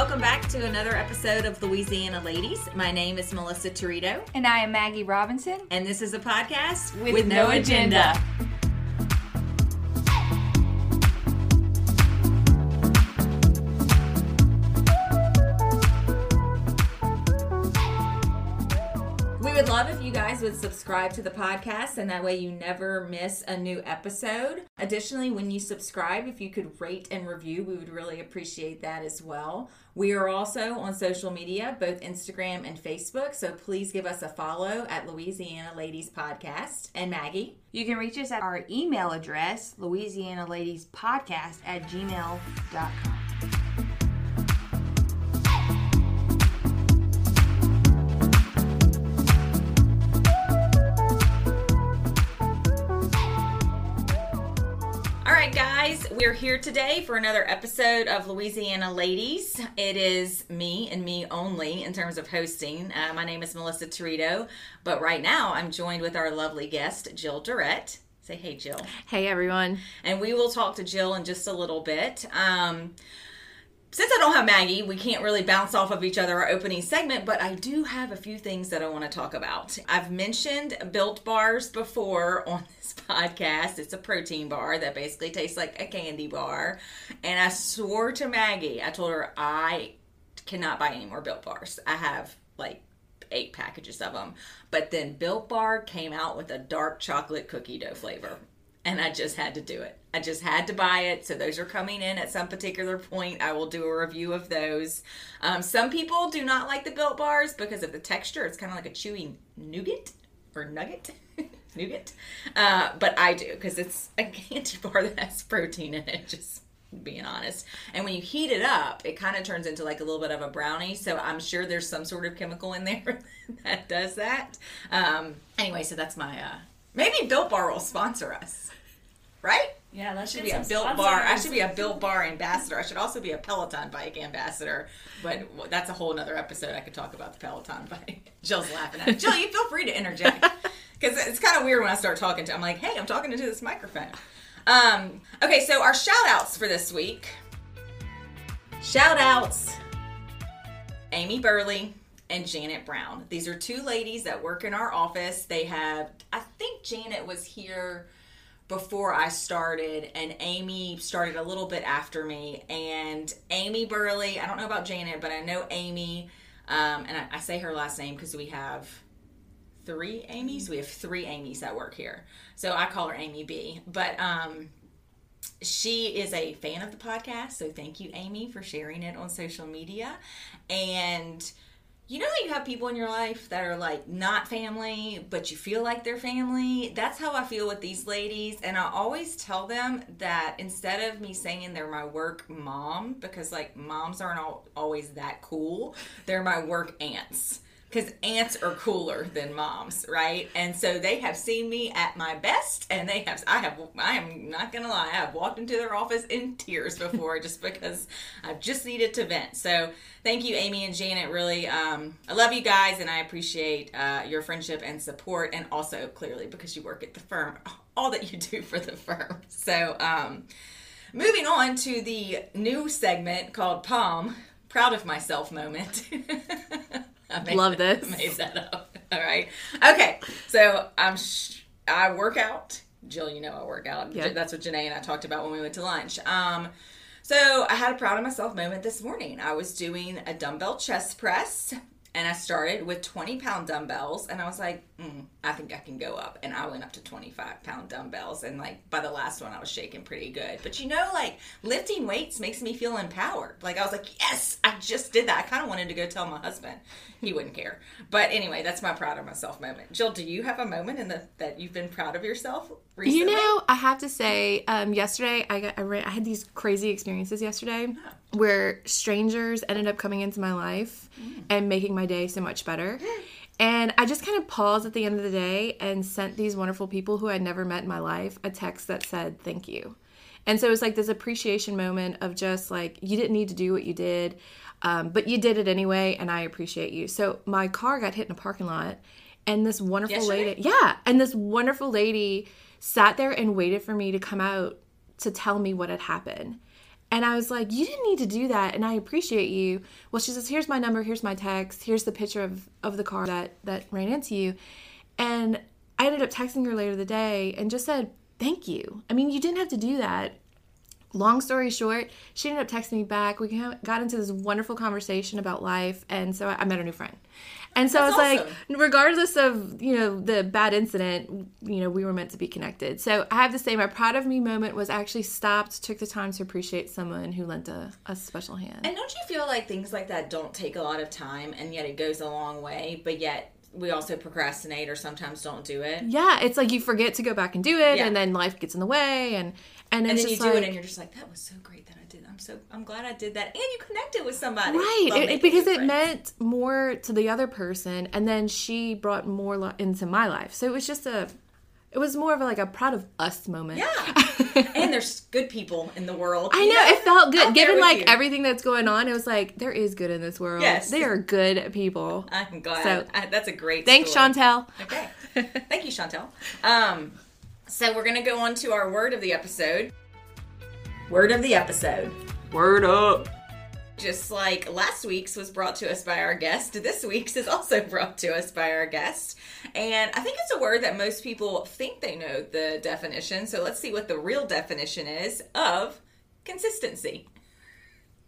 welcome back to another episode of Louisiana Ladies. My name is Melissa Torito, And I am Maggie Robinson. and this is a podcast With no agenda. We would subscribe to the podcast, and that way you never miss a new episode. Additionally, when you subscribe, if you could rate and review, we would really appreciate that as well. We are also on social media, both Instagram and Facebook, so please give us a follow at Louisiana Ladies Podcast. And Maggie? You can reach us at our email address, Louisiana Ladies Podcast at gmail.com. guys, we're here today for another episode of Louisiana Ladies. It is me and me only in terms of hosting. Uh, my name is Melissa Torito, but right now I'm joined with our lovely guest, Jill Durrett. Say hey, Jill. Hey everyone. And we will talk to Jill in just a little bit. Um, since I don't have Maggie, we can't really bounce off of each other our opening segment, but I do have a few things that I want to talk about. I've mentioned Built Bars before on this podcast. It's a protein bar that basically tastes like a candy bar. And I swore to Maggie, I told her I cannot buy any more Built Bars. I have like eight packages of them. But then Built Bar came out with a dark chocolate cookie dough flavor. And I just had to do it. I just had to buy it. So those are coming in at some particular point. I will do a review of those. Um, some people do not like the Built Bars because of the texture. It's kind of like a chewy nougat or nugget. nougat. Uh, but I do because it's a candy bar that has protein in it. Just being honest. And when you heat it up, it kind of turns into like a little bit of a brownie. So I'm sure there's some sort of chemical in there that does that. Um, anyway, so that's my. Uh, maybe Built Bar will sponsor us, right? Yeah, that should be a Built Bar. I should be a Built Bar ambassador. I should also be a Peloton bike ambassador. But that's a whole other episode. I could talk about the Peloton bike. Jill's laughing at me. Jill, you feel free to interject because it's kind of weird when I start talking to. I'm like, hey, I'm talking into this microphone. Um, okay, so our shout outs for this week. Shout outs Amy Burley and Janet Brown. These are two ladies that work in our office. They have, I think Janet was here before I started, and Amy started a little bit after me. And Amy Burley, I don't know about Janet, but I know Amy, um, and I, I say her last name because we have three Amy's. We have three Amy's that work here. So I call her Amy B. But um, she is a fan of the podcast. So thank you, Amy, for sharing it on social media. And you know how you have people in your life that are like not family, but you feel like they're family? That's how I feel with these ladies. And I always tell them that instead of me saying they're my work mom, because like moms aren't all, always that cool, they're my work aunts because aunts are cooler than moms, right? And so they have seen me at my best, and they have. I have. I am not gonna lie. I have walked into their office in tears before, just because I've just needed to vent. So thank you, Amy and Janet. Really, um, I love you guys, and I appreciate uh, your friendship and support, and also clearly because you work at the firm, all that you do for the firm. So. Um, Moving on to the new segment called Palm, proud of myself moment. Love that- this. Made that up. All right. Okay. So I'm. Sh- I work out. Jill, you know I work out. Yeah. That's what Janae and I talked about when we went to lunch. Um, so I had a proud of myself moment this morning. I was doing a dumbbell chest press. And I started with 20 pound dumbbells, and I was like, mm, I think I can go up. And I went up to 25 pound dumbbells, and like by the last one, I was shaking pretty good. But you know, like lifting weights makes me feel empowered. Like I was like, yes, I just did that. I kind of wanted to go tell my husband, he wouldn't care. But anyway, that's my proud of myself moment. Jill, do you have a moment in the that you've been proud of yourself recently? You know, I have to say, um, yesterday I got I, ran, I had these crazy experiences yesterday where strangers ended up coming into my life and making my day so much better. And I just kind of paused at the end of the day and sent these wonderful people who I'd never met in my life a text that said thank you. And so it was like this appreciation moment of just like you didn't need to do what you did, um, but you did it anyway, and I appreciate you. So my car got hit in a parking lot, and this wonderful Yesterday? lady, yeah, and this wonderful lady sat there and waited for me to come out to tell me what had happened. And I was like, You didn't need to do that, and I appreciate you. Well, she says, Here's my number, here's my text, here's the picture of, of the car that, that ran into you. And I ended up texting her later the day and just said, Thank you. I mean, you didn't have to do that. Long story short, she ended up texting me back. We got into this wonderful conversation about life, and so I met a new friend. And so That's I was awesome. like, regardless of you know the bad incident, you know we were meant to be connected. So I have to say, my proud of me moment was actually stopped, took the time to appreciate someone who lent a, a special hand. And don't you feel like things like that don't take a lot of time and yet it goes a long way, but yet we also procrastinate or sometimes don't do it? yeah, it's like you forget to go back and do it, Yeah. and then life gets in the way, and and, And then you do like, it and you're just like, that was so great that I did. I'm so I'm glad I did that. And you connected with somebody. Right, it- it- because it meant more to the other person, and then she brought more li- into my life. So it was just a, it was more of a, like a proud of us moment. Yeah. and there's good people in the world. I you know, it felt good. there Given like you. everything that's going on, it was like there is good in this world. Yes. they are good people. I'm glad. So- I, that's a great Thanks, story. Chantel. Okay. Thank you, Chantel. Um, so we're gonna go on to our word of the episode. Word of the episode. Word up. Just like last week's was brought to us by our guest, this week's is also brought to us by our guest. And I think it's a word that most people think they know the definition. So let's see what the real definition is of consistency.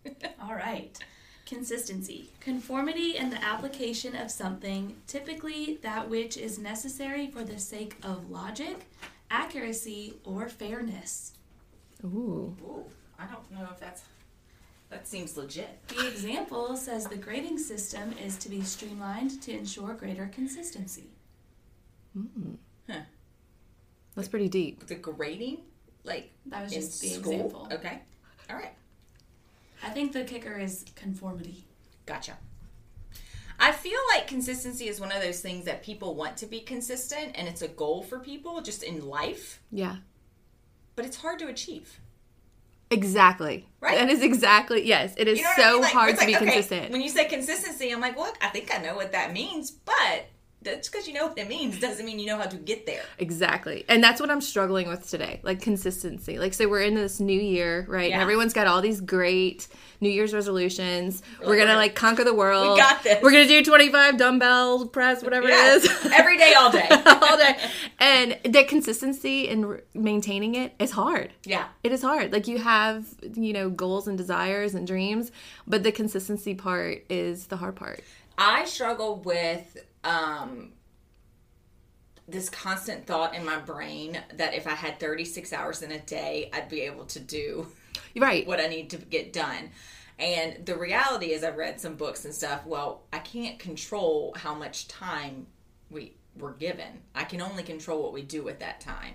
All right. Consistency. Conformity in the application of something, typically that which is necessary for the sake of logic, accuracy, or fairness. Ooh. Ooh, I don't know if that's that seems legit. The example says the grading system is to be streamlined to ensure greater consistency. Mm. Huh. That's pretty deep. The grading, like That was just the school. example. Okay. All right. I think the kicker is conformity. Gotcha. I feel like consistency is one of those things that people want to be consistent and it's a goal for people just in life, Yeah. but it's hard to achieve. Exactly. Right? That is exactly yes. It is You know what I so mean? Like, hard to like, be okay, consistent. When you say consistency, I'm like, well, I think I know what that means, but that's because you know what it means doesn't mean you know how to get there. Exactly. And that's what I'm struggling with today. Like consistency. Like so we're in this new year, right? Yeah. And everyone's got all these great New Year's resolutions. We're gonna we're- like conquer the world. We got this. We're gonna do 25 dumbbell press, whatever it is. Every day, all day. all day. And the consistency in re- maintaining it is hard. Yeah. It is hard. Like you have, you know, goals and desires and dreams, but the consistency part is the hard part. I struggle with um, this constant thought in my brain that if I had 36 hours in a day, I'd be able to do Right. what I need to get done. And the reality is, I've read some books and stuff. Well, I can't control how much time we were given. I can only control what we do with that time.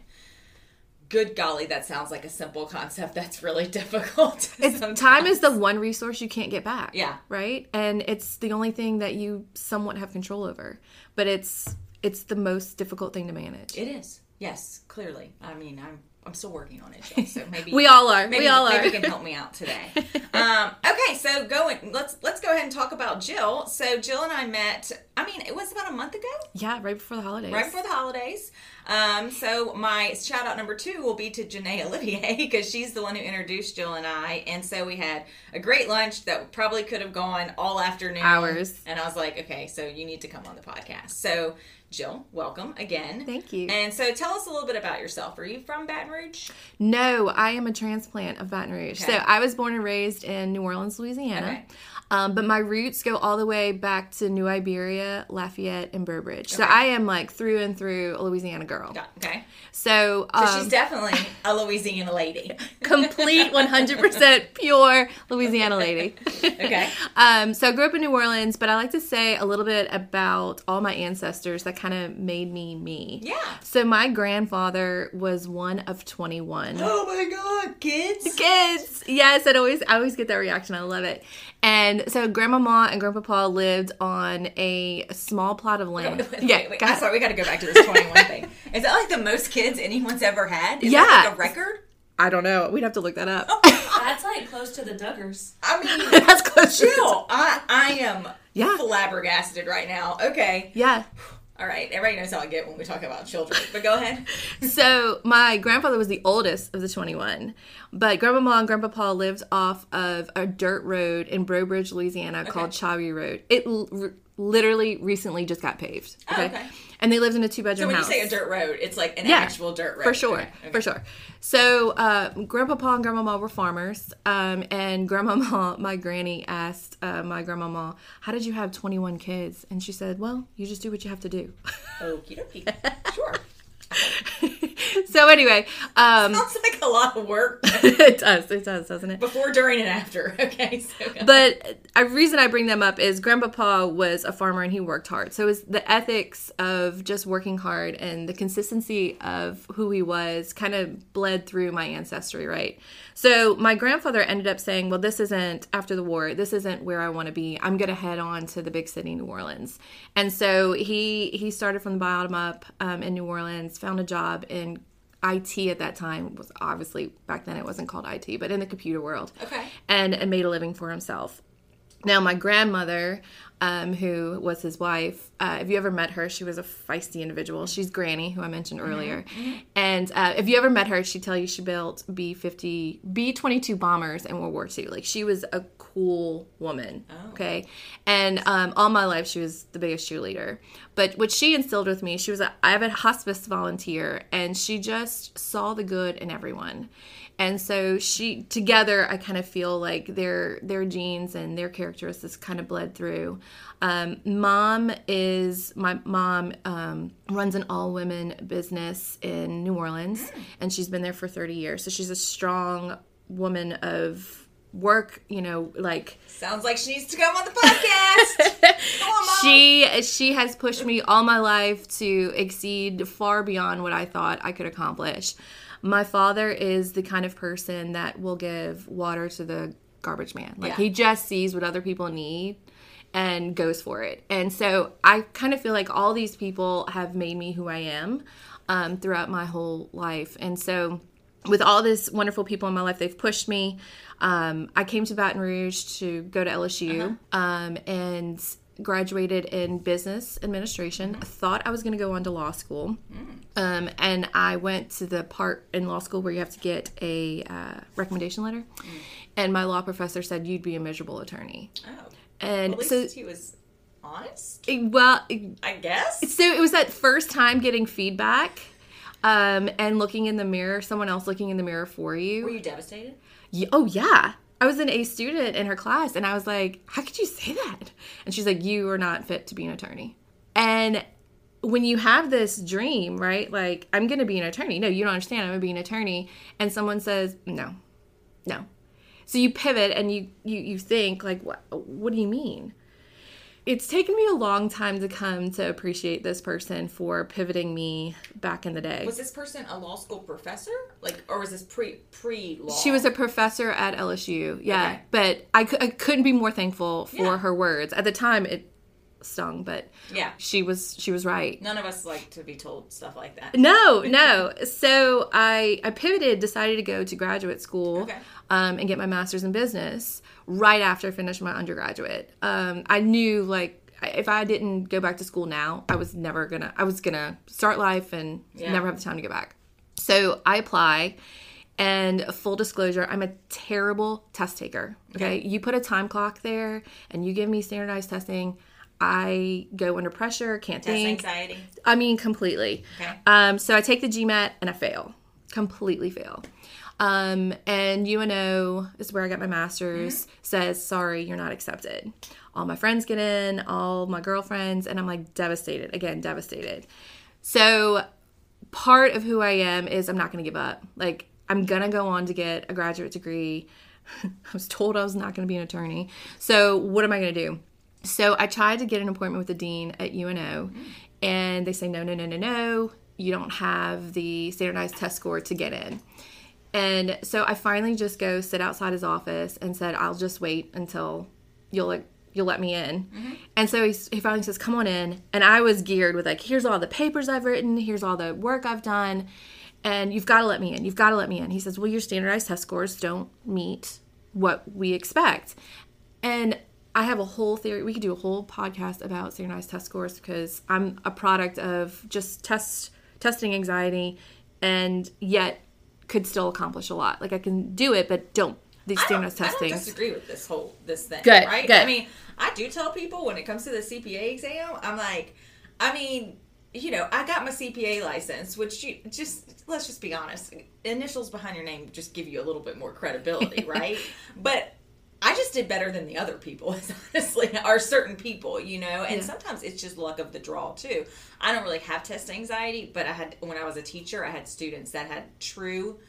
Good golly, that sounds like a simple concept. That's really difficult. Time is the one resource you can't get back. Yeah. Right? And it's the only thing that you somewhat have control over. But it's it's the most difficult thing to manage. It is. Yes, clearly. I mean, I'm I'm still working on it, Jill, so maybe We all are. Maybe, we all maybe are. you can help me out today. um, okay, so going. Let's let's go ahead and talk about Jill. So Jill and I met. I mean, it was about a month ago, yeah, right before the holidays. right before the holidays. Um, so my shout out number two will be to Janae Olivier because she's the one who introduced Jill and I, and so we had a great lunch that probably could have gone all afternoon, Hours. And I was like, okay, so you need to come on the podcast. So Jill, welcome again. Thank you. And so tell us a little bit about yourself. Are you from Baton Rouge? No, I am a transplant of Baton Rouge. Okay. So I was born and raised in New Orleans, Louisiana. Okay. Um, but my roots go all the way back to New Iberia, Lafayette, and Breaux Bridge. So I am like through and through a Louisiana girl. Got- Okay. So, So um, she's definitely a Louisiana lady. complete 100% pure Louisiana lady. Okay. Um, so I grew up in New Orleans, but I like to say a little bit about all my ancestors that kind of made me me. Yeah. So my grandfather was one of 21. Oh my God, kids. Kids, yes, I always, I always get that reaction. I love it. And so Grandmama and Grandpapa lived on a small plot of land. Wait, wait, yeah, wait, wait. I'm sorry, we got to go back to this 21 thing. Is that like the most kids anyone's ever had? Is Yeah. that like a record? I don't know. We'd have to look that up. Oh That's like close to the Duggars. I mean, That's close. to- Jill, I, I am Yeah. flabbergasted right now. Okay. Yeah. All right, everybody knows how I get when we talk about children, but go ahead. so my grandfather was the oldest of the 21 but grandmama and grandpapa lived off of a dirt road in Breaux louisiana called Chawi road it l- literally recently just got paved okay, Oh, okay. And they lived in a two-bedroom So when house you say a dirt road, it's like an Yeah, actual dirt road. for sure Okay, okay. for sure so uh, grandpapa and grandmama were farmers um, and grandmama my granny asked uh, my grandmama how did you have 21 kids and she said well you just do what you have to do Okie dokie. Sure. So anyway um, Sounds like a lot of work it does it does doesn't it before, during, and after. Okay, so but a reason I bring them up is Grandpapa was a farmer and he worked hard. So it was the ethics of just working hard and the consistency of who he was kind of bled through my ancestry, right? So my grandfather ended up saying, "Well, this isn't after the war. This isn't where I want to be. I'm going to head on to the big city, New Orleans." And so he he started from the bottom up um, in New Orleans, found a job in IT at that time was obviously back then it wasn't called IT, but in the computer world. Okay. And, and made a living for himself. Now, my grandmother, um, who was his wife, uh, if you ever met her, she was a feisty individual. She's Granny, who I mentioned earlier. And uh, if you ever met her, she'd tell you she built B 50, B 22 bombers in World War II. Like, she was a cool woman. Okay. And um, all my life, she was the biggest cheerleader. But what she instilled with me, she was a, I have a hospice volunteer, and she just saw the good in everyone and so she together i kind of feel like their their genes and their characteristics kind of bled through um, mom is my mom um, runs an all women business in new orleans and she's been there for 30 years so she's a strong woman of work you know like Sounds like she needs to come on the podcast. On, she she has pushed me all my life to exceed far beyond what I thought I could accomplish. My father is the kind of person that will give water to the garbage man. Like Yeah. he just sees what other people need and goes for it. And so I kind of feel like all these people have made me who I am um, throughout my whole life. And so with all these wonderful people in my life, they've pushed me. Um, I came to Baton Rouge to go to LSU um, and graduated in business administration. I thought I was going to go on to law school. Um, and I went to the part in law school where you have to get a uh, recommendation letter. And my law professor said, You'd be a miserable attorney. Oh. And so, he was honest, well, I guess. so it was that first time getting feedback um, and looking in the mirror, someone else looking in the mirror for you. Were you devastated? Oh yeah i was an a student in her class and i was like how could you say that? And she's like you are not fit to be an attorney. And when you have this dream right like i'm gonna be an attorney. No you don't understand. I'm gonna be an attorney. And someone says no no. So you pivot and you you, you think like what what do you mean it's taken me a long time to come to appreciate this person for pivoting me back in the day Was this person a law school professor? Like, or was this pre pre law? She was a professor at LSU. Yeah, Okay. but I, I couldn't be more thankful for Yeah. her words. At the time, it stung, but yeah. she was she was right. None of us like to be told stuff like that. No, no. So I I pivoted, decided to go to graduate school Okay. um, and get my master's in business right after I finished my undergraduate. Um, I knew like if I didn't go back to school now, I was never gonna. I was gonna start life and Yeah. never have the time to go back. So I apply. And full disclosure, I'm a terrible test taker. Okay? You put a time clock there and you give me standardized testing. I go under pressure, can't Test think. anxiety. I mean, completely. Okay. Um, so I take the GMAT and I fail, completely fail. Um, and UNO is where I got my master's. Says sorry, you're not accepted. All my friends get in, all my girlfriends, and I'm like devastated. Again, devastated. So part of who I am is I'm not going to give up. Like I'm gonna go on to get a graduate degree. I was told I was not going to be an attorney. So what am I going to do? So I tried to get an appointment with the dean at UNO, and they say no, no, no, no, no. You don't have the standardized test score to get in. And so I finally just go sit outside his office and said, "I'll just wait until you'll like you'll let me in." Mm-hmm. And so he, he finally says, "Come on in." And I was geared with like, "Here's all the papers I've written. Here's all the work I've done." And you've got to let me in. You've got to let me in. He says, Well, your standardized test scores don't meet what we expect. And I have a whole theory. We could do a whole podcast about standardized test scores because I'm a product of just test testing anxiety, and yet could still accomplish a lot. Like I can do it, but don't these standardized I don't disagree with this whole this thing. Good, right? good. I mean, I do tell people when it comes to the CPA exam, I'm like, I mean, you know, I got my CPA license, which you just let's just be honest, initials behind your name just give you a little bit more credibility, right? but I just did better than the other people, honestly, or certain people, you know. And Yeah. sometimes it's just luck of the draw too. I don't really have test anxiety, but I had when I was a teacher, I had students that had true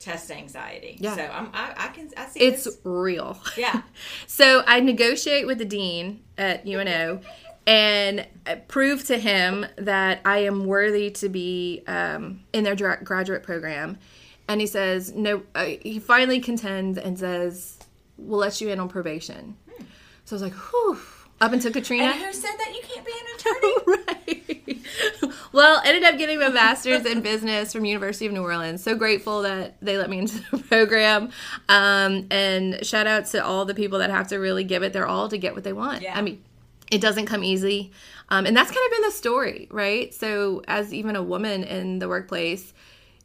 test anxiety. Yeah. So I'm, I, I can I see it's this. real. Yeah. So I negotiate with the dean at UNO and prove to him that I am worthy to be um, in their dra- graduate program. And he says, no, uh, he finally contends and says, we'll let you in on probation. So I was like, whew. Up until Katrina. And who said that you can't be an attorney? right. Well, ended up getting my master's in business from University of New Orleans. So grateful that they let me into the program. Um, and shout out to all the people that have to really give it their all to get what they want. Yeah. I mean, it doesn't come easy. Um, and that's kind of been the story, right? So as even a woman in the workplace,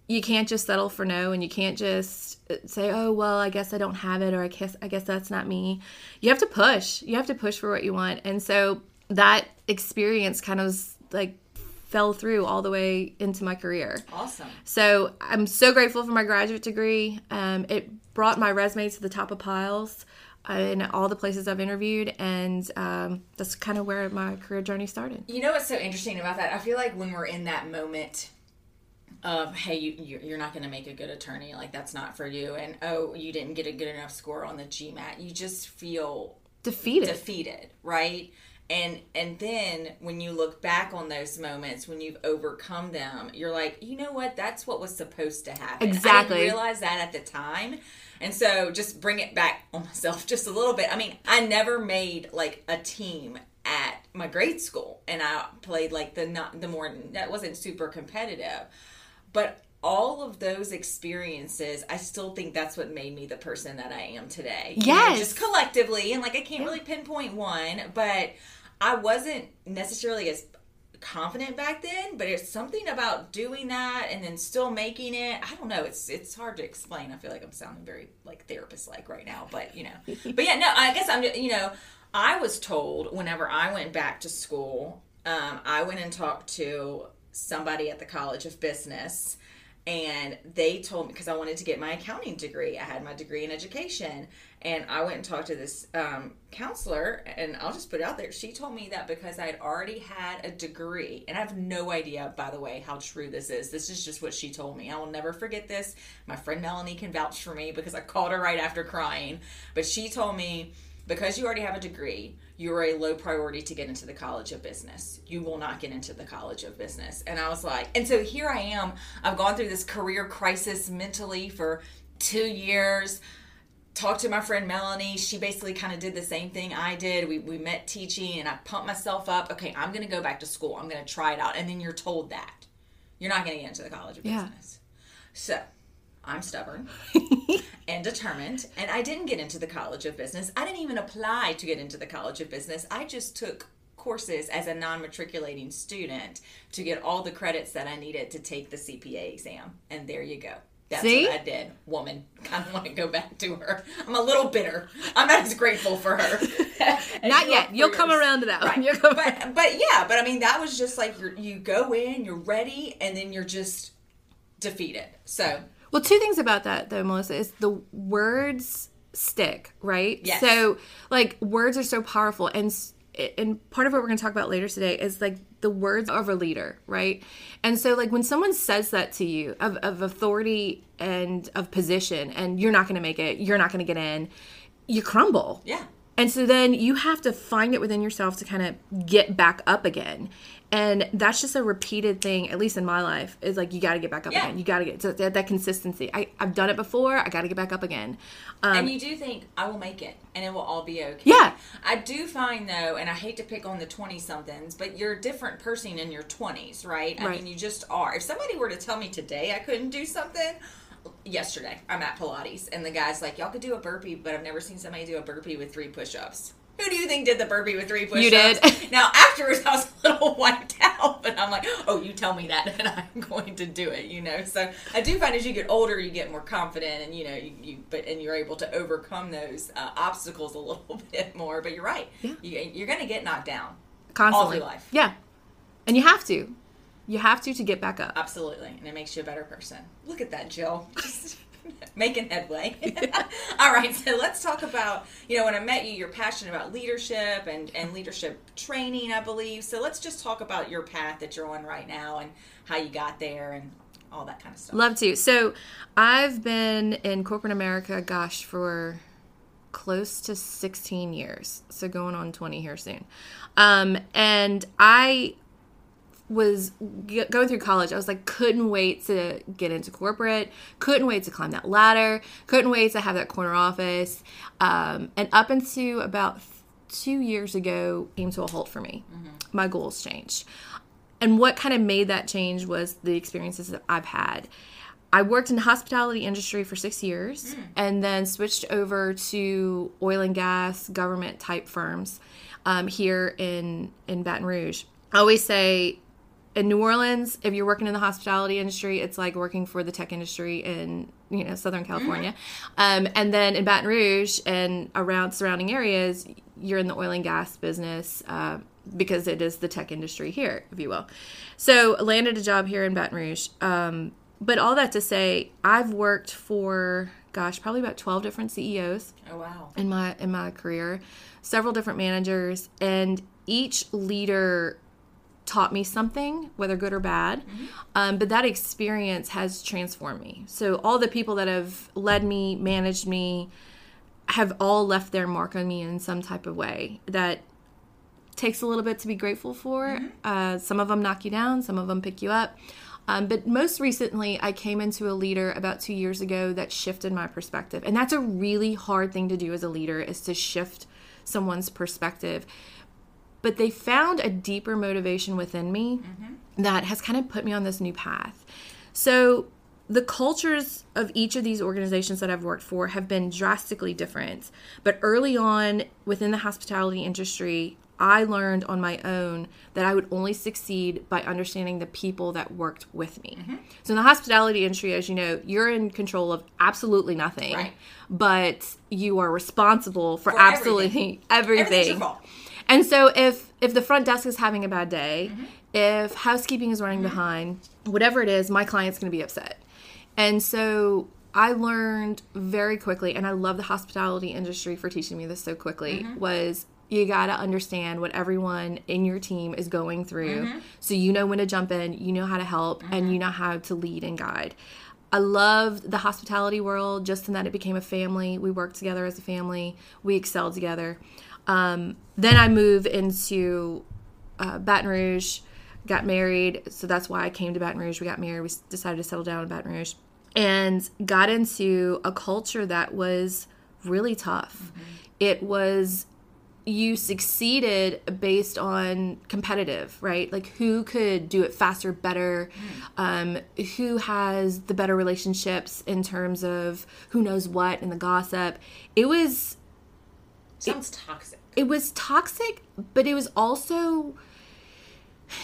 you can't just settle for no and you can't just say oh well i guess i don't have it or i guess i guess that's not me. You have to push. You have to push for what you want. And so that experience kind of like fell through all the way into my career. Awesome. so i'm so grateful for my graduate degree. Um, it brought my resume to the top of piles uh, in all the places i've interviewed and um, that's kind of where my career journey started. You know what's so interesting about that? I feel like when we're in that moment of hey, you you- you're not going to make a good attorney, like that's not for you, and oh, you didn't get a good enough score on the GMAT, you just feel defeated defeated, right? And and then when you look back on those moments when you've overcome them, you're like, you know what? That's what was supposed to happen. I Exactly. didn't realize that at the time. And so just bring it back on myself just a little bit. I mean, I never made like a team at my grade school and I played like the not the more that wasn't super competitive. But all of those experiences, I still think that's what made me the person that I am today. You know, Yes. just collectively, and like I can't really pinpoint one, but I wasn't necessarily as confident back then but it's something about doing that and then still making it. I don't know. It's it's hard to explain. I feel like i'm sounding very like therapist like right now but you know. But yeah no i guess i'm you know i was told whenever i went back to school um, i went and talked to somebody at the college of business and they told me because I wanted to get my accounting degree. I had my degree in education, and I went and talked to this um, counselor, and I'll just put it out there. She told me that because I had already had a degree, and I have no idea, by the way, how true this is. This is just what she told me. I will never forget this. My friend Melanie can vouch for me because I called her right after crying, but she told me because you already have a degree, you're a low priority to get into the College of Business. You will not get into the College of Business. And I was like, and so here I am. I've gone through this career crisis mentally for two years. Talked to my friend Melanie. She basically kind of did the same thing I did. We, we met teaching and I pumped myself up. Okay, I'm going to go back to school. I'm going to try it out. And then you're told that you're not going to get into the College of Yeah. Business. So I'm stubborn and determined. And I didn't get into the College of Business. I didn't even apply to get into the College of Business. I just took courses as a non matriculating student to get all the credits that I needed to take the CPA exam. And there you go. That's See? what I did. Woman, kind of want to go back to her. I'm a little bitter. I'm not as grateful for her. Not yet. You'll come around to that one. Right. You'll come but but yeah, but I mean that was just like you're, you go in, you're ready, and then you're just defeated. So Well, two things about that though, Melissa, is the words stick, right? Yes. So, like, words are so powerful, and and part of what we're going to talk about later today is like the words of a leader, right? And so, like, when someone says that to you of, of authority and of position, and you're not going to make it, you're not going to get in, you crumble. yeah. And so then you have to find it within yourself to kind of get back up again. And that's just a repeated thing, at least in my life, is like you got to get back up Yeah. again. You got to get so that, that consistency. I, I've done it before. I got to get back up again. Um, and you do think I will make it and it will all be okay. Yeah. I do find though, and I hate to pick on the 20 somethings, but you're a different person in your 20s, right? I Right. mean, you just are. If somebody were to tell me today I couldn't do something, yesterday I'm at Pilates and the guy's like, y'all could do a burpee, but I've never seen somebody do a burpee with three push ups. Who do you think did the burpee with three push-ups? You did. Now afterwards, I was a little wiped out, but I'm like, oh, you tell me that, and I'm going to do it. You know, so I do find as you get older, you get more confident, and you know, you, you but and you're able to overcome those uh, obstacles a little bit more. But you're right. Yeah. You, you're going to get knocked down. Constantly. through life. Yeah. And you have to. You have to to get back up. Absolutely, and it makes you a better person. Look at that, Jill. Making headway. All right, so let's talk about you know when I met you, you're passionate about leadership and and leadership training, I believe. So let's just talk about your path that you're on right now and how you got there and all that kind of stuff. Love to. So I've been in corporate America, gosh, for close to 16 years. So going on 20 here soon. Um, and I was g- going through college. I was like, couldn't wait to get into corporate, couldn't wait to climb that ladder, couldn't wait to have that corner office. Um, and up into about two years ago, came to a halt for me. My goals changed. And what kind of made that change was the experiences that I've had. I worked in the hospitality industry for six years and then switched over to oil and gas government type firms um, here in, in Baton Rouge. I always say in New Orleans, if you're working in the hospitality industry, it's like working for the tech industry in you know Southern California, um, and then in Baton Rouge and around surrounding areas, you're in the oil and gas business uh, because it is the tech industry here, if you will. So landed a job here in Baton Rouge. Um, but all that to say, I've worked for gosh, probably about twelve different CEOs Oh wow. in my in my career, several different managers, and each leader taught me something, whether good or bad. Um, but that experience has transformed me. So all the people that have led me, managed me, have all left their mark on me in some type of way that takes a little bit to be grateful for. Uh, some of them knock you down, some of them pick you up. Um, but most recently, I came into a leader about two years ago that shifted my perspective. And that's a really hard thing to do as a leader is to shift someone's perspective. But they found a deeper motivation within me mm-hmm. that has kind of put me on this new path. So the cultures of each of these organizations that I've worked for have been drastically different. But early on within the hospitality industry, I learned on my own that I would only succeed by understanding the people that worked with me. Mm-hmm. So in the hospitality industry, as you know, you're in control of absolutely nothing, Right. but you are responsible for, For absolutely everything. Fault. And so if if the front desk is having a bad day, mm-hmm. if housekeeping is running behind, whatever it is, my client's going to be upset. And so I learned very quickly and I love the hospitality industry for teaching me this so quickly mm-hmm. was you got to understand what everyone in your team is going through mm-hmm. so you know when to jump in, you know how to help and you know how to lead and guide. I loved the hospitality world just in that it became a family. We worked together as a family. We excelled together. Um, then I moved into uh, Baton Rouge, got married. So that's why I came to Baton Rouge. We got married. We decided to settle down in Baton Rouge and got into a culture that was really tough. It was you succeeded based on competitive, right? Like who could do it faster, better, um, who has the better relationships in terms of who knows what and the gossip. It was Sounds toxic. It was toxic, but it was also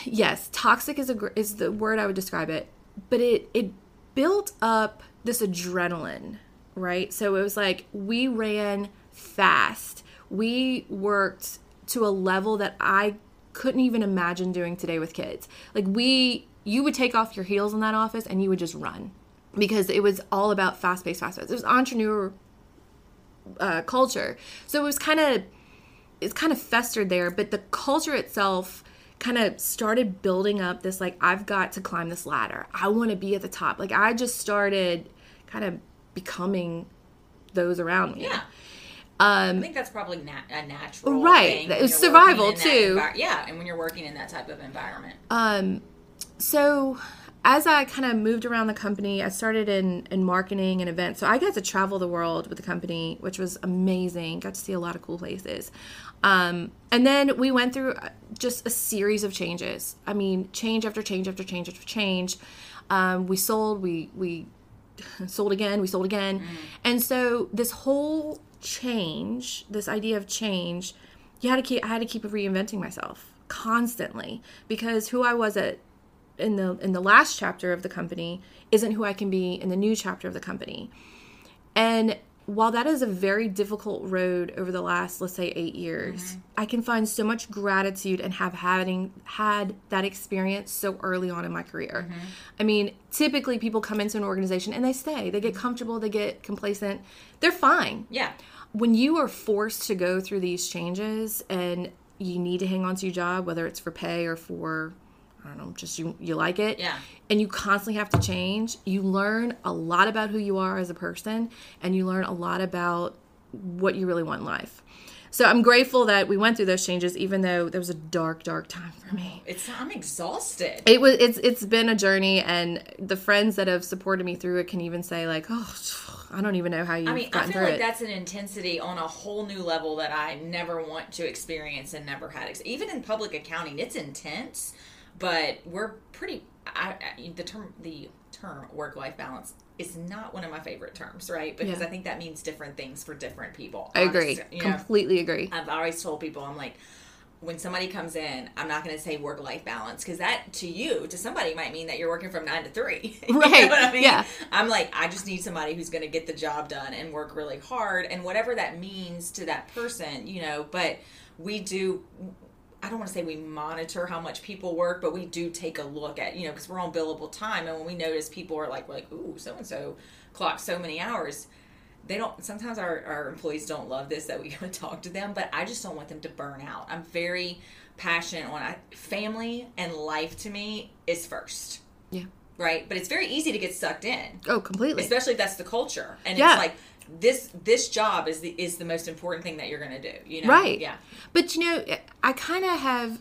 yes, toxic is a is the word I would describe it. But it it built up this adrenaline, right? So it was like we ran fast. We worked to a level that I couldn't even imagine doing today with kids. Like we you would take off your heels in that office and you would just run because it was all about fast paced, fast paced. It was entrepreneur uh, culture. So it was kind of it's kind of festered there, but the culture itself kind of started building up this like I've got to climb this ladder. I want to be at the top. Like I just started kind of becoming those around me. Yeah. I think that's probably nat- a natural Right. thing It was survival, too. envi- yeah, and when you're working in that type of environment. Um, so as I kind of moved around the company, I started in, in marketing and events. So I got to travel the world with the company, which was amazing. Got to see a lot of cool places. Um, and then we went through uh, just a series of changes. I mean, change after change after change after change. Um, we sold, we, we sold again, we sold again. And so this whole change, this idea of change, you had to keep I had to keep reinventing myself constantly because who I was at in the in the last chapter of the company isn't who I can be in the new chapter of the company. And while that is a very difficult road over the last let's say 8 years, mm-hmm. I can find so much gratitude and have having had that experience so early on in my career. Mm-hmm. I mean, typically people come into an organization and they stay. They get mm-hmm. comfortable, they get complacent. They're fine Yeah. when you are forced to go through these changes and you need to hang on to your job, whether it's for pay or for I don't know, just you you like it. Yeah. And you constantly have to change. You learn a lot about who you are as a person and you learn a lot about what you really want in life. So I'm grateful that we went through those changes even though there was a dark, dark time for me. It's I'm exhausted. It was it's it's been a journey and the friends that have supported me through it can even say like, "Oh, I don't even know how you've I mean, I feel like it." that's an intensity on a whole new level that I never want to experience and never had. Even in public accounting, it's intense, but we're pretty. I, I, the term the term work life balance is not one of my favorite terms, right? Because Yeah. I think that means different things for different people. I agree. You know, Completely agree. I've always told people, I'm like, when somebody comes in, I'm not going to say work life balance because that to you, to somebody, might mean that you're working from nine to three. You know Right, what I mean? yeah. I'm like, I just need somebody who's going to get the job done and work really hard, and whatever that means to that person, you know. But we do. I don't want to say we monitor how much people work, but we do take a look at, you know, because we're on billable time, and when we notice people are like, like, ooh, so and so clocked so many hours, they don't sometimes our, our employees don't love this that we go and talk to them but i just don't want them to burn out i'm very passionate on I, family and life to me is first Yeah. right but it's very easy to get sucked in Oh, completely. especially if that's the culture and Yeah. it's like this this job is the is the most important thing that you're gonna do you know Right. yeah But you know, I kind of have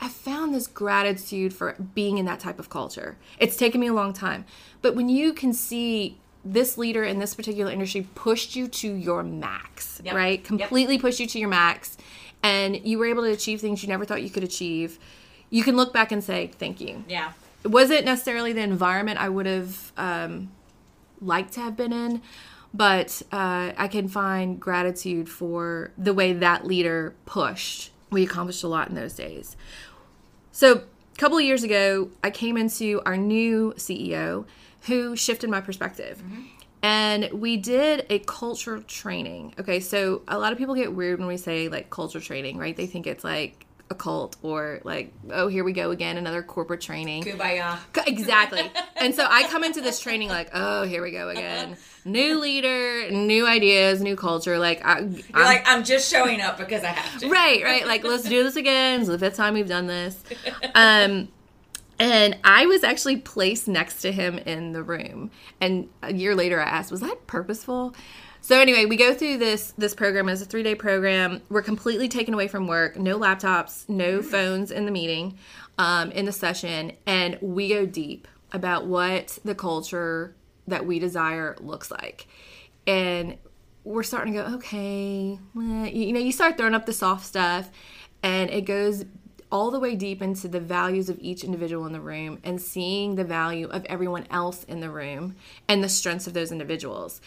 I found this gratitude for being in that type of culture. It's taken me a long time. But when you can see this leader in this particular industry pushed you to your max, Yep. right? Yep. Completely pushed you to your max and you were able to achieve things you never thought you could achieve. You can look back and say, "Thank you." yeah it wasn't necessarily the environment I would have um, liked to have been in, but uh, I can find gratitude for the way that leader pushed. We accomplished a lot in those days. So, a couple of years ago, I came into our new CEO who shifted my perspective. And we did a culture training. Okay, so a lot of people get weird when we say like culture training, right? They think it's like a cult or like, oh, here we go again, another corporate training. kumbaya Exactly. and so I come into this training like, oh, here we go again. New leader, new ideas, new culture. Like, I, you're I'm- like i'm just showing up because i have to right, right. Like, let's do this again. It's the fifth time we've done this. Um, and I was actually placed next to him in the room. And a year later, I asked, was that purposeful? So anyway, we go through this this program. as a three day program. We're completely taken away from work. No laptops, no phones in the meeting, um, in the session, and we go deep about what the culture that we desire looks like. And we're starting to go, okay, eh, you know, you start throwing up the soft stuff, and it goes all the way deep into the values of each individual in the room and seeing the value of everyone else in the room and the strengths of those individuals.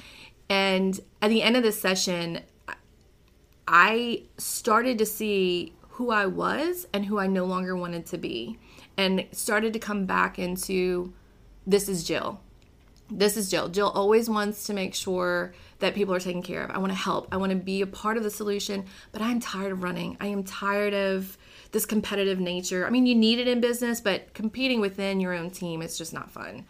And at the end of this session, I started to see who I was and who I no longer wanted to be, and started to come back into this is Jill. This is Jill. Jill always wants to make sure that people are taken care of. I want to help. I want to be a part of the solution, but I'm tired of running. I am tired of this competitive nature. I mean, you need it in business, but competing within your own team, is just not fun.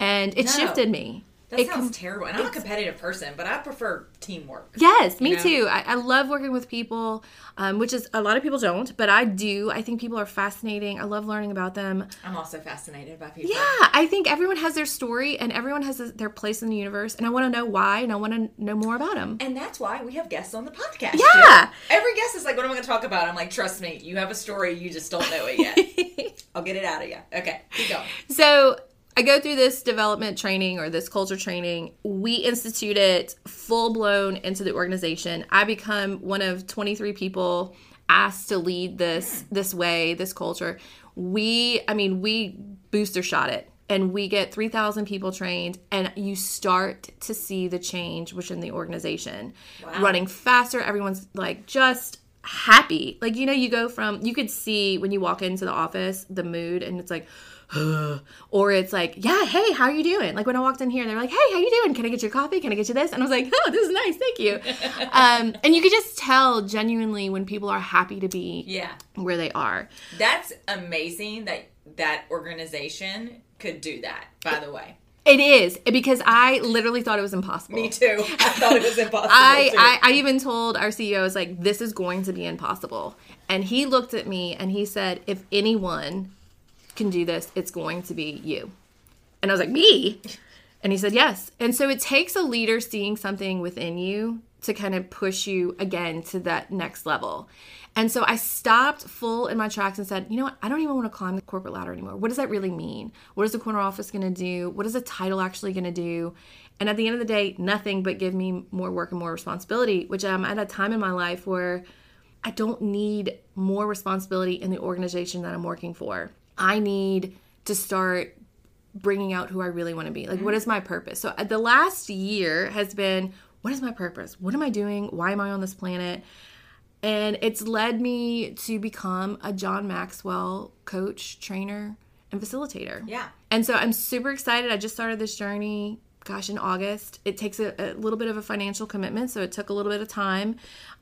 And it No. shifted me. That It sounds com- terrible and i'm a competitive person but i prefer teamwork Yes, me know? too. I, I love working with people, um, which is a lot of people don't, but I do. I think people are fascinating. I love learning about them. i'm also fascinated by people Yeah, I think everyone has their story and everyone has their place in the universe, and I want to know why and I want to know more about them. And that's why we have guests on the podcast. Yeah. Jill. Every guest is like, what am I going to talk about? I'm like, trust me, you have a story, you just don't know it yet. I'll get it out of you. Okay, keep going. So I go through this development training or this culture training. We institute it full blown into the organization. I become one of 23 people asked to lead this this way, this culture. We, I mean, we booster shot it and we get 3,000 people trained and you start to see the change within the organization. Wow. Running faster, everyone's like just happy. Like, you know, you go from, you could see when you walk into the office the mood and it's like, or it's like, yeah, hey, how are you doing? Like when I walked in here, and they're like, hey, how you doing? Can I get your coffee? Can I get you this? And I was like, oh, this is nice, thank you. um, and you could just tell genuinely when people are happy to be Yeah. where they are. That's amazing that that organization could do that, by the way. It is because I literally thought it was impossible. Me too. I thought it was impossible. I. I, I even told our CEO, I was like, this is going to be impossible. And he looked at me and he said, if anyone can do this, it's going to be you. And I was like, me? And he said, yes. And so it takes a leader seeing something within you to kind of push you again to that next level. And so I stopped full in my tracks and said, you know what? I don't even want to climb the corporate ladder anymore. What does that really mean? What is the corner office going to do? What is the title actually going to do? And at the end of the day, nothing but give me more work and more responsibility, which I'm at a time in my life where I don't need more responsibility in the organization that I'm working for. I need to start bringing out who I really want to be. Like, what is my purpose? So, uh, the last year has been what is my purpose? What am I doing? Why am I on this planet? And it's led me to become a John Maxwell coach, trainer, and facilitator. Yeah. And so I'm super excited. I just started this journey, gosh, in August. It takes a, a little bit of a financial commitment, so it took a little bit of time.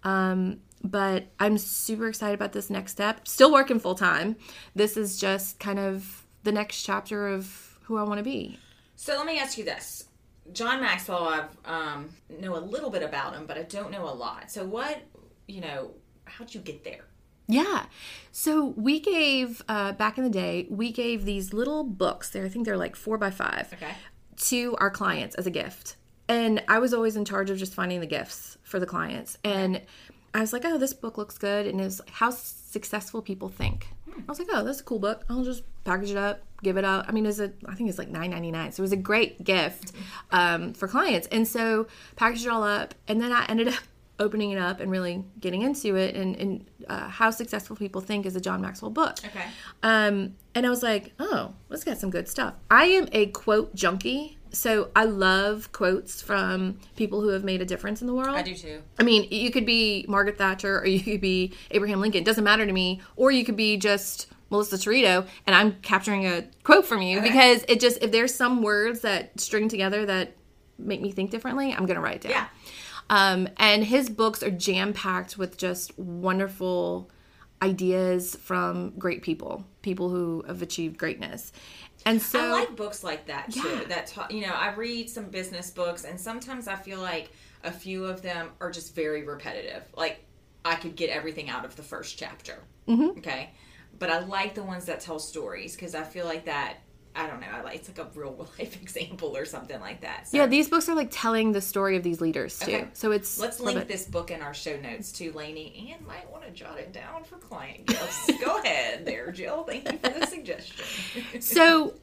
Um, but I'm super excited about this next step. Still working full time. This is just kind of the next chapter of who I want to be. So let me ask you this. John Maxwell, I um, know a little bit about him, but I don't know a lot. So what, you know, how'd you get there? Yeah. So we gave uh, back in the day, we gave these little books. There, I think they're like four by five. Okay. To our clients as a gift, and I was always in charge of just finding the gifts for the clients. And I was like, "Oh, this book looks good," and it's how successful people think. I was like, "Oh, that's a cool book. I'll just package it up, give it out." I mean, it's a I think it's like nine ninety nine, so it was a great gift um, for clients. And so packaged it all up, and then I ended up opening it up and really getting into it and, and uh, how successful people think is a John Maxwell book. Okay. Um, and I was like, oh, let's get some good stuff. I am a quote junkie. So I love quotes from people who have made a difference in the world. I do too. I mean, you could be Margaret Thatcher or you could be Abraham Lincoln. It doesn't matter to me. Or you could be just Melissa Torito and I'm capturing a quote from you because it just, if there's some words that string together that make me think differently, I'm going to write it down. Yeah. Um, and his books are jam packed with just wonderful ideas from great people, people who have achieved greatness. And so, I like books like that too. Yeah. That ta- you know, I read some business books, and sometimes I feel like a few of them are just very repetitive. Like I could get everything out of the first chapter. Mm-hmm. Okay, but I like the ones that tell stories because I feel like that. I don't know. It's like a real life example or something like that. So yeah, these books are like telling the story of these leaders too. Okay. So it's Let's link it. this book in our show notes too, Lainey, and might want to jot it down for client gifts. Go ahead there, Jill. Thank you for the suggestion. so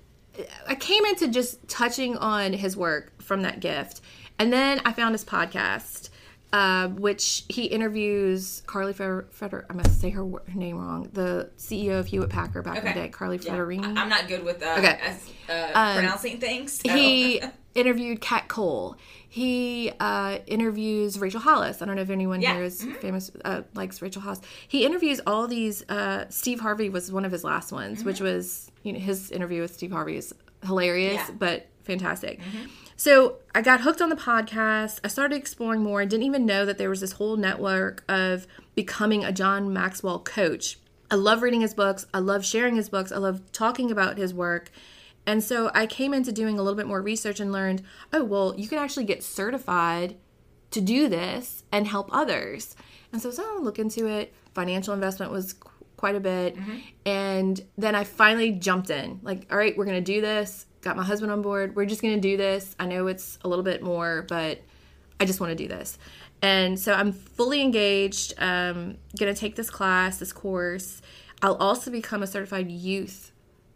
I came into just touching on his work from that gift. And then I found his podcast, uh, which he interviews Carly Feder, Feder I must say her, wor- her name wrong, the CEO of Hewitt Packard back in the day, Carly Yeah. Federini. I- I'm not good with uh, Okay. as, uh, pronouncing things. so- he interviewed Kat Cole. He uh, interviews Rachel Hollis. I don't know if anyone Yeah. here is famous uh, likes Rachel Hollis. He interviews all these. Uh, Steve Harvey was one of his last ones, which was you know his interview with Steve Harvey is hilarious Yeah. but fantastic. So I got hooked on the podcast. I started exploring more. I didn't even know that there was this whole network of becoming a John Maxwell coach. I love reading his books. I love sharing his books. I love talking about his work. And so I came into doing a little bit more research and learned, oh, well, you can actually get certified to do this and help others. And so I was, oh, look into it. Financial investment was qu- quite a bit. Mm-hmm. And then I finally jumped in. Like, all right, we're going to do this. Got my husband on board. We're just going to do this. I know it's a little bit more, but I just want to do this. And so I'm fully engaged. Um, going to take this class, this course. I'll also become a certified youth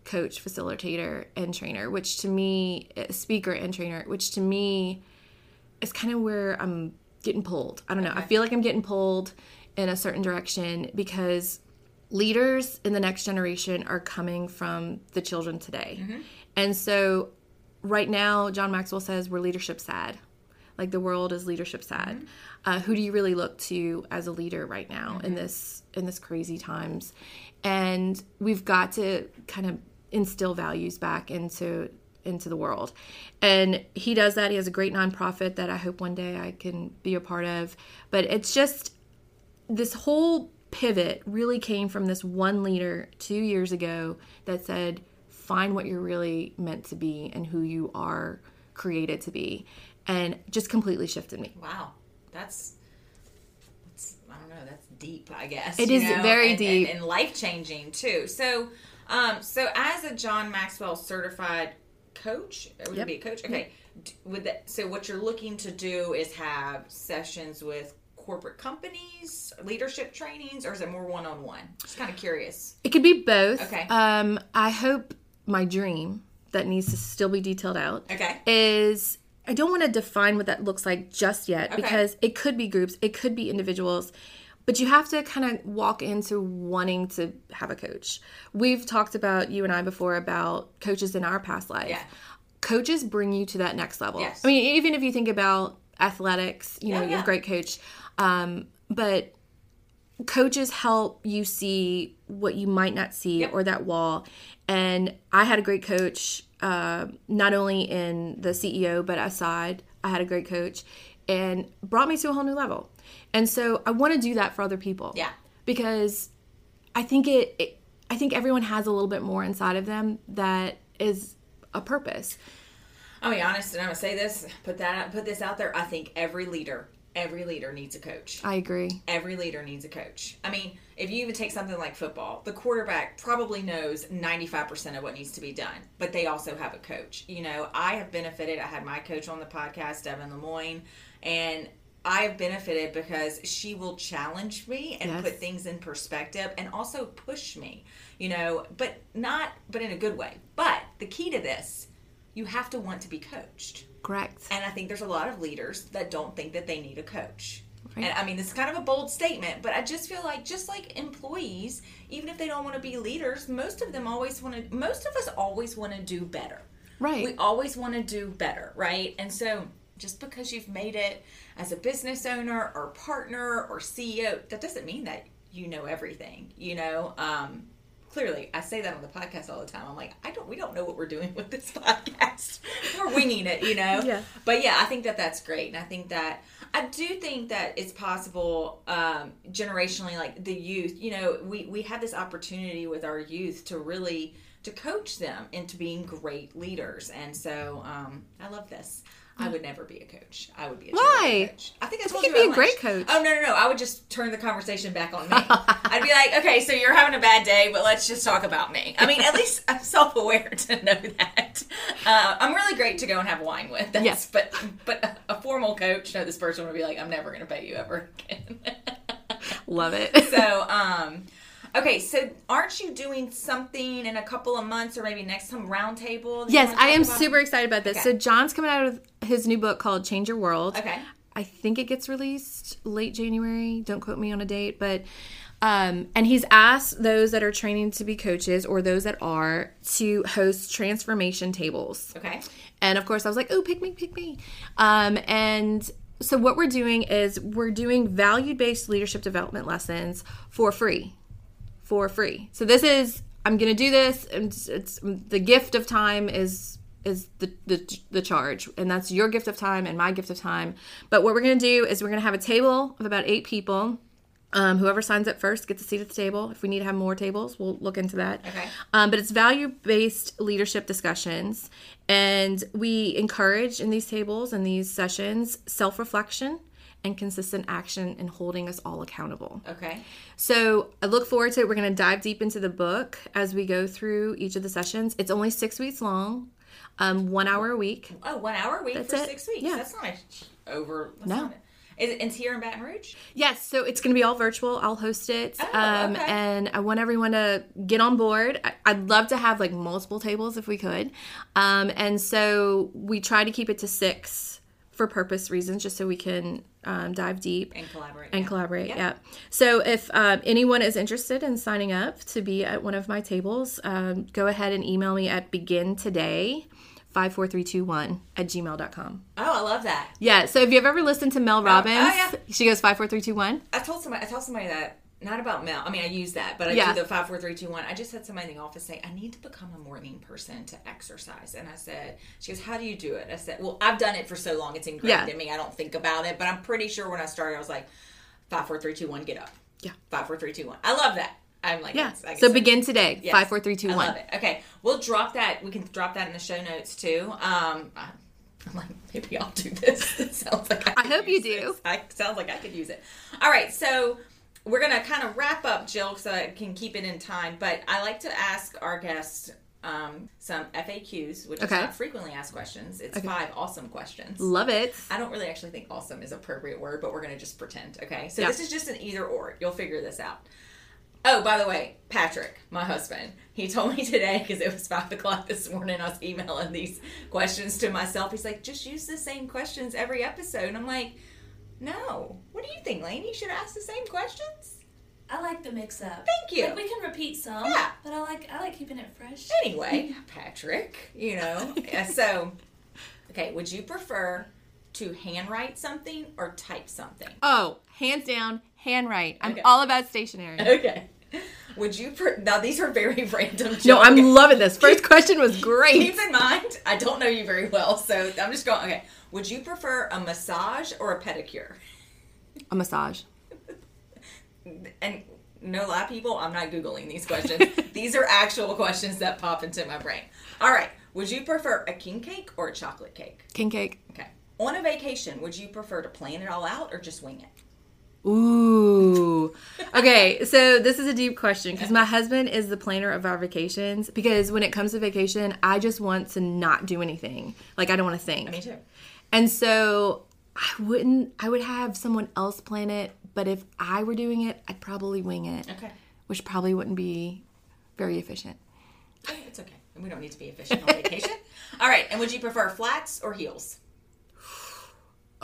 coach, facilitator, and trainer, which to me, uh, speaker and trainer, which to me is kind of where I'm getting pulled. I don't know. I feel like I'm getting pulled in a certain direction because leaders in the next generation are coming from the children today. And so right now, John Maxwell says we're leadership sad. like the world is leadership sad. Mm-hmm. Uh, who do you really look to as a leader right now Mm-hmm. in this in this crazy times? And we've got to kind of instill values back into into the world. And he does that. He has a great nonprofit that I hope one day I can be a part of. But it's just this whole pivot really came from this one leader two years ago that said, find what you're really meant to be and who you are created to be. And just completely shifted me. Wow, that's, that's I don't know. That's deep, I guess. It is is very and, deep. and, and life changing too. So, um, so as a John Maxwell certified coach, would Yep. be a coach? Okay. With that, so what you're looking to do is have sessions with corporate companies, leadership trainings, or is it more one on one? Just kind of curious. It could be both. Okay. Um, I hope my dream that needs to still be detailed out Okay. is I don't want to define what that looks like just yet Okay. because it could be groups, it could be individuals, but you have to kind of walk into wanting to have a coach. We've talked about you and I before about coaches in our past life. Yeah. Coaches bring you to that next level. Yes. I mean, even if you think about athletics, you know, Yeah, you have yeah. a great coach, um, but coaches help you see what you might not see Yep. or that wall and i had a great coach uh, not only in the ceo but aside i had a great coach and brought me to a whole new level and so i want to do that for other people Yeah. because i think it, it i think everyone has a little bit more inside of them that is a purpose I'll be honest, and I'm gonna say this. Put that. Put this out there. I think every leader, every leader needs a coach. i agree every leader needs a coach. I mean, if you even take something like football, the quarterback probably knows 95% of what needs to be done, but they also have a coach. You know, I have benefited. I had my coach on the podcast, Devin Lemoyne, and I have benefited because she will challenge me and Yes. put things in perspective and also push me, you know, but not, but in a good way. But the key to this, you have to want to be coached. Correct And I think there's a lot of leaders that don't think that they need a coach. Right. And I mean, this is kind of a bold statement, but I just feel like, just like employees, even if they don't want to be leaders, most of them always want to, most of us always want to do better. right We always want to do better, right? And so just because you've made it as a business owner or partner or CEO, that doesn't mean that you know everything, you know? Um, clearly, I say that on the podcast all the time. I'm like, I don't, we don't know what we're doing with this podcast. we're winging it, you know? Yeah. But yeah, I think that that's great. And I think that, I do think that it's possible um, generationally, like the youth, you know, we, we have this opportunity with our youth to really, to coach them into being great leaders. And so um, I love this. I would never be a coach. I would be a coach. Why? coach. I think I I think you you'd be a great coach. Oh no, no, no! I would just turn the conversation back on me. I'd be like, okay, so you're having a bad day, but let's just talk about me. I mean, at least I'm self-aware to know that. Uh, I'm really great to go and have wine with. That's, Yes. but but a, a formal coach, no, this person would be like, I'm never going to pay you ever again. love it so, um, okay, so aren't you doing something in a couple of months or maybe next time roundtable? Yes, I am about? super excited about this. Okay. So John's coming out with his new book called Change Your World. Okay. I think it gets released late January. Don't quote me on a date, but um, and he's asked those that are training to be coaches or those that are to host transformation tables. Okay. And of course, I was like, "Oh, pick me, pick me." Um, and so what we're doing is we're doing value-based leadership development lessons for free, for free. So this is I'm going to do this, and it's, it's the gift of time is is the, the the charge, and that's your gift of time and my gift of time. But what we're going to do is we're going to have a table of about eight people. Um, whoever signs up first gets a seat at the table. If we need to have more tables, we'll look into that. Okay. Um, but it's value based leadership discussions. And we encourage in these tables and these sessions self reflection and consistent action and holding us all accountable. Okay. So I look forward to it. We're going to dive deep into the book as we go through each of the sessions. It's only six weeks long, um, one hour a week. Oh, one hour a week That's for it. six weeks. Yeah. That's not a, over. That's No. Not, is it, it's here in Baton Rouge? Yes, so it's going to be all virtual. I'll host it. Oh, um, okay. And I want everyone to get on board. I- I'd love to have like multiple tables if we could. Um, and so we try to keep it to six for purpose reasons, just so we can um, dive deep And collaborate. and yeah. collaborate. Yep. Yeah. So if um, anyone is interested in signing up to be at one of my tables, um, go ahead and email me at begin today 54321 at gmail.com. Oh, I love that. Yeah, so if you've ever listened to Mel Robbins, oh, yeah. she goes 54321. I told somebody. I told somebody that not about Mel. I mean, I use that, but I Yeah. do the five, four, three, two, one. I just had somebody in the office say, "I need to become a morning person to exercise." And I said, "She goes, how do you do it?" I said, "Well, I've done it for so long; it's ingrained Yeah. in me. I don't think about it, but I'm pretty sure when I started, I was like, five, four, three, two, one, get up. Yeah. Five, four, three, two, one. I love that. I'm like, Yeah. yes, I So begin today. Yes. Five, four, three, two, I one. love it. Okay, we'll drop that. We can drop that in the show notes too. Um, I'm like, maybe I'll do this. It sounds like I, I hope you do. this. I sounds like I could use it. All right, so we're gonna kind of wrap up, Jill, so I can keep it in time. But I like to ask our guests um, some FAQs, which Okay. is not frequently asked questions. It's five awesome questions. Love it. I don't really actually think awesome is appropriate word, but we're gonna just pretend. Okay, so Yeah. this is just an either or. You'll figure this out. Oh, by the way, Patrick, my husband, he told me today because it was five o'clock this morning. I was emailing these questions to myself. He's like, just use the same questions every episode. And I'm like, no. What do you think, Lane? You should ask the same questions. I like the mix up. Thank you. Like we can repeat some. Yeah. But I like I like keeping it fresh. Anyway, Patrick, you know. Yeah, so, okay, would you prefer to handwrite something or type something? Oh, hands down, handwrite. I'm Okay. all about stationery. Okay. Would you? Pre- now these are very random. No, I'm loving this. First question was great. Keep in mind, I don't know you very well, so I'm just going. Okay, would you prefer a massage or a pedicure? A massage. And no lie, people, I'm not googling these questions. these are actual questions that pop into my brain. All right, would you prefer a king cake or a chocolate cake? King cake. Okay. On a vacation, would you prefer to plan it all out or just wing it? Ooh. Okay, so this is a deep question because my husband is the planner of our vacations. Because when it comes to vacation, I just want to not do anything. Like, I don't want to think. Me too. And so I wouldn't, I would have someone else plan it. But if I were doing it, I'd probably wing it, Okay. which probably wouldn't be very efficient. It's okay. We don't need to be efficient on vacation. All right, and would you prefer flats or heels?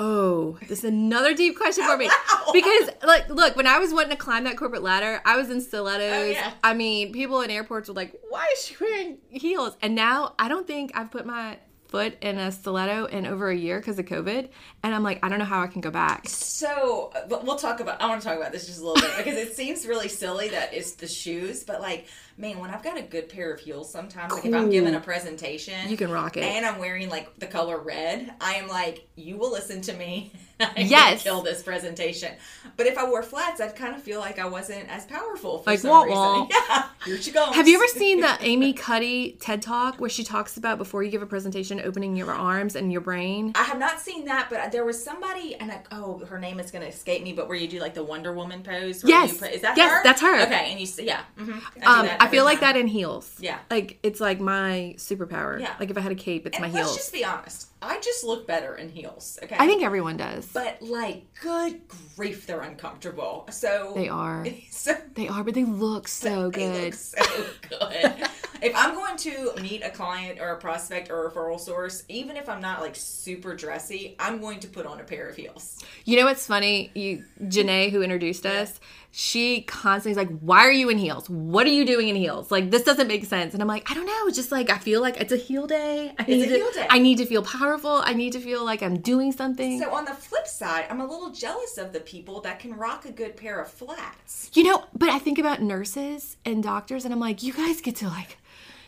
Oh, this is another deep question for me. Because, like, look, when I was wanting to climb that corporate ladder, I was in stilettos. Oh, yeah. I mean, people in airports were like, why is she wearing heels? And now I don't think I've put my foot in a stiletto in over a year because of COVID. And I'm like, I don't know how I can go back. So we'll talk about. I want to talk about this just a little bit because it seems really silly that it's the shoes, but like, man, when I've got a good pair of heels, sometimes like if I'm giving a presentation, You can rock it. and I'm wearing like the color red, I am like, you will listen to me. I Yes. kill this presentation. But if I wore flats, I'd kind of feel like I wasn't as powerful for Like, some wah, reason. wah. Yeah, here she goes. Have you ever seen the Amy Cuddy TED Talk where she talks about before you give a presentation, opening your arms and your brain? I have not seen that, but there was somebody, and I, oh, her name is going to escape me. But where you do like the Wonder Woman pose? where Yes. you put- is that Yes, her? that's her. Okay, and you see, yeah, hmm Um, I feel like that in heels. Yeah. Like it's like my superpower. Yeah. Like if I had a cape, it's And my let's heels. just be honest. I just look better in heels. Okay, I think everyone does. but like, good grief, they're uncomfortable. So They are. So They are, but they look so they good. look so good. if I'm going to meet a client or a prospect or a referral source, even if I'm not like super dressy, I'm going to put on a pair of heels. You know what's funny? You Janae, who introduced us, she constantly is like, "Why are you in heels? What are you doing in heels? Like this doesn't make sense." And I'm like, "I don't know. It's just like I feel like it's a heel day. I need a to, heel day. I need to feel powerful. I need to feel like I'm doing something." So on the flip side, I'm a little jealous of the people that can rock a good pair of flats. You know, but I think about nurses and doctors, and I'm like, you guys get to like,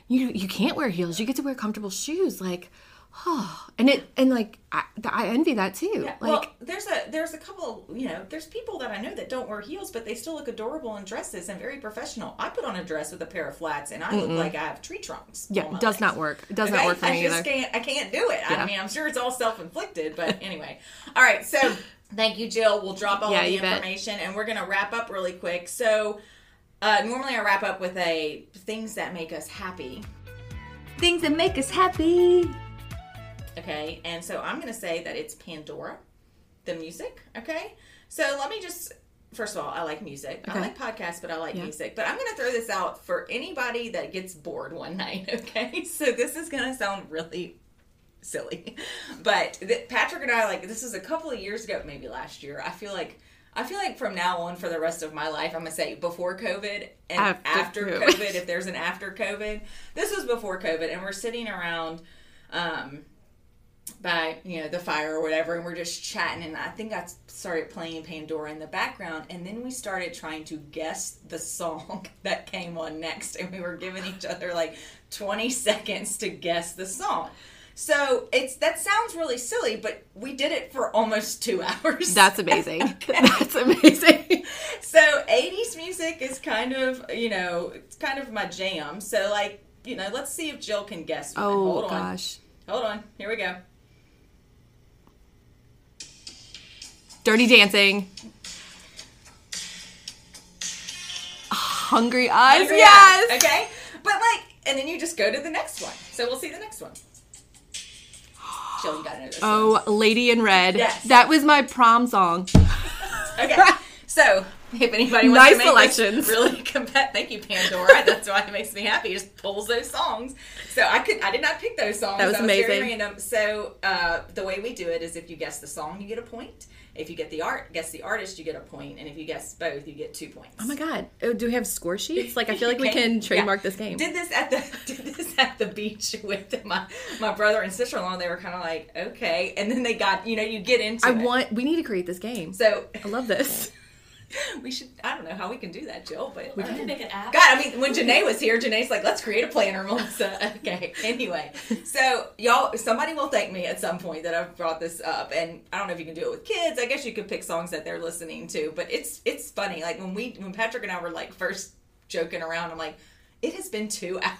you you can't wear heels. You get to wear comfortable shoes, like, oh, and it and like I, I envy that too. Yeah, like, well, there's a there's a couple, you know, there's people that I know that don't wear heels, but they still look adorable in dresses and very professional. I put on a dress with a pair of flats, and I look like I have tree trunks. yeah, it does legs. not work. It does not work for I me just either. can't. I can't do it. Yeah. I mean, I'm sure it's all self inflicted, but anyway. All right, so thank you, Jill. We'll drop all Yeah, the you bet. information, and we're gonna wrap up really quick. So. Uh, normally, I wrap up with a things that make us happy. Things that make us happy. Okay, and so I'm gonna say that it's Pandora, the music. Okay, so let me just. First of all, I like music. I like podcasts, but I like Yeah. music. But I'm going to throw this out for anybody that gets bored one night, okay? So this is going to sound really silly. But th- Patrick and I like this is a couple of years ago, maybe last year. I feel like I feel like from now on for the rest of my life, I'm gonna say before COVID and After after, COVID. COVID. If there's an after COVID, this was before COVID, and we're sitting around um, by you know the fire or whatever, and we're just chatting. And I think I started playing Pandora in the background, and then we started trying to guess the song that came on next, and we were giving each other like 20 seconds to guess the song. So it's that sounds really silly, but we did it for almost two hours. That's amazing. That's amazing. so 80s music is kind of you know it's kind of my jam. So like you know, let's see if Jill can guess. Oh Hold on. gosh. Hold on. Here we go. Dirty Dancing. Hungry Eyes. Hungry yes. Eyes, Okay. But like, and then you just go to the next one. So we'll see the next one. Jill, you gotta know this. one. Oh, Lady in Red. Yes. That was my prom song. Okay. So if anybody wants Nice to make selections. this really compet, thank you Pandora. That's why it makes me happy. It just pulls those songs. So I could I did not pick those songs. That was Very amazing. random. So uh, the way we do it is if you guess the song, you get a point. If you get the art, guess the artist, you get a point, and if you guess both, you get two points. Oh my god. Oh, do we have score sheets? Like I feel like we can trademark Yeah. this game. Did this at the did this at the beach with my my brother and sister in law. They were kind of like, okay, and then they got you know you get into I it. want we need to create this game. so I love this. we should. I don't know how we can do that, Jill, but We can make an app. God, I mean, when Janae was here, Janae's like, let's create a planner, Melissa. Okay. Anyway, so y'all, somebody will thank me at some point that I've brought this up, and I don't know if you can do it with kids. I guess you could pick songs that they're listening to, but it's it's funny. Like when we when Patrick and I were like first joking around, I'm like, it has been two hours.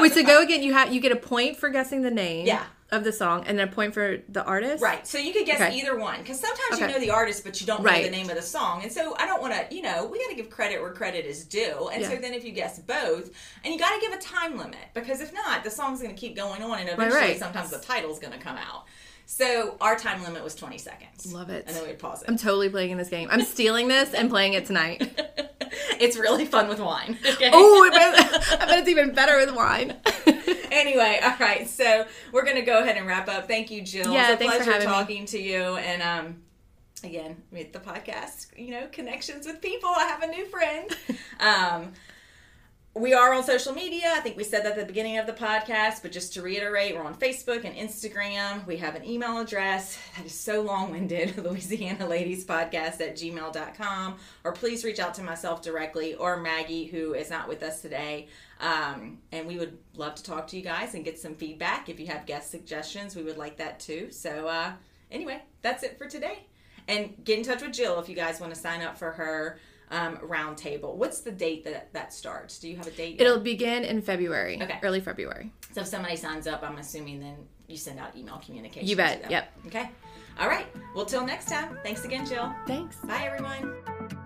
Wait, so go again. You have you get a point for guessing the name Yeah. Of the song, and then a point for the artist. Right. So you could guess Okay. either one because sometimes you know the artist, but you don't know the name of the song. And so I don't want to, you know, we got to give credit where credit is due. And so then if you guess both, and you got to give a time limit because if not, the song's going to keep going on, and eventually right. sometimes the title's going to come out. So our time limit was 20 seconds. Love it. And then we'd pause it. I'm totally playing in this game. I'm stealing this and playing it tonight. it's really fun with wine. Oh, okay? oh, I bet it's even better with wine. anyway, all right. So we're gonna go ahead and wrap up. Thank you, Jill. Yeah, it's a thanks for pleasure having me. talking to you. And um, again, with the podcast, you know, connections with people. I have a new friend. um, we are on social media. I think we said that at the beginning of the podcast, but just to reiterate, we're on Facebook and Instagram. We have an email address that is so long winded Louisiana Ladies Podcast at gmail.com. Or please reach out to myself directly or Maggie, who is not with us today. Um, and we would love to talk to you guys and get some feedback. If you have guest suggestions, we would like that too. So, uh, anyway, that's it for today. And get in touch with Jill if you guys want to sign up for her um, round table. What's the date that that starts? Do you have a date? yet? It'll begin in February. Okay. Early February. So if somebody signs up, I'm assuming then you send out email communication. You bet, yep. Okay. All right. Well, till next time. Thanks again, Jill. Thanks. Bye, everyone.